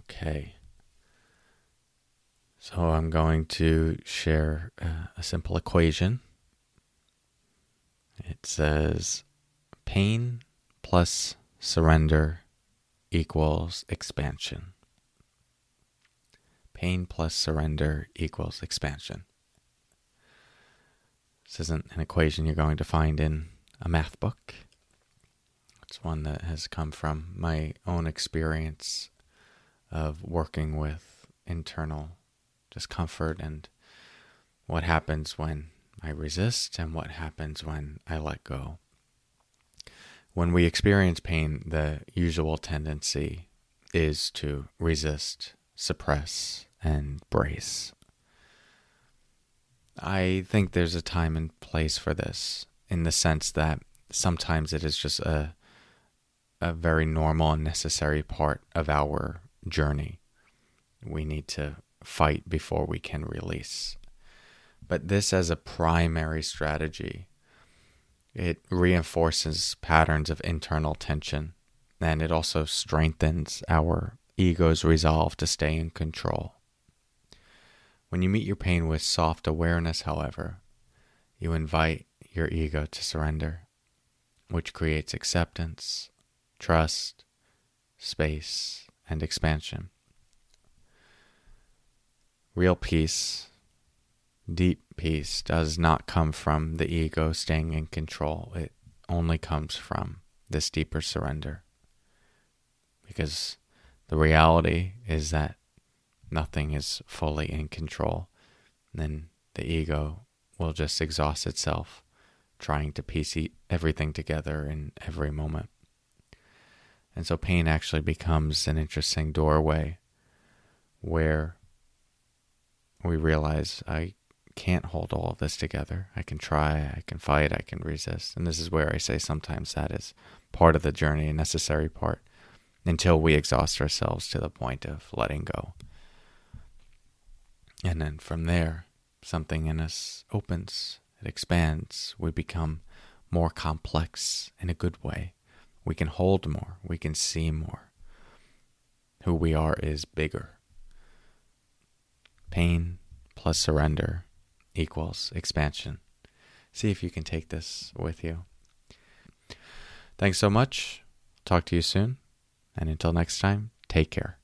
Okay. So I'm going to share uh, a simple equation. It says pain plus surrender equals expansion. Pain plus surrender equals expansion. This isn't an equation you're going to find in a math book. It's one that has come from my own experience of working with internal discomfort and what happens when I resist and what happens when I let go. When we experience pain, the usual tendency is to resist, suppress, and brace. I think there's a time and place for this in the sense that sometimes it is just a a very normal and necessary part of our journey. We need to fight before we can release. But this, as a primary strategy, it reinforces patterns of internal tension and it also strengthens our ego's resolve to stay in control. When you meet your pain with soft awareness, however, you invite your ego to surrender, which creates acceptance, trust, space, and expansion. Real peace, deep peace, does not come from the ego staying in control. It only comes from this deeper surrender. Because the reality is that nothing is fully in control. then the ego will just exhaust itself trying to piece everything together in every moment. And so pain actually becomes an interesting doorway where we realize I can't hold all of this together. I can try, I can fight, I can resist. And this is where I say sometimes that is part of the journey, a necessary part, until we exhaust ourselves to the point of letting go. And then from there, something in us opens, it expands, we become more complex in a good way. We can hold more. We can see more. Who we are is bigger. Pain plus surrender equals expansion. See if you can take this with you. Thanks so much. Talk to you soon. And until next time, take care.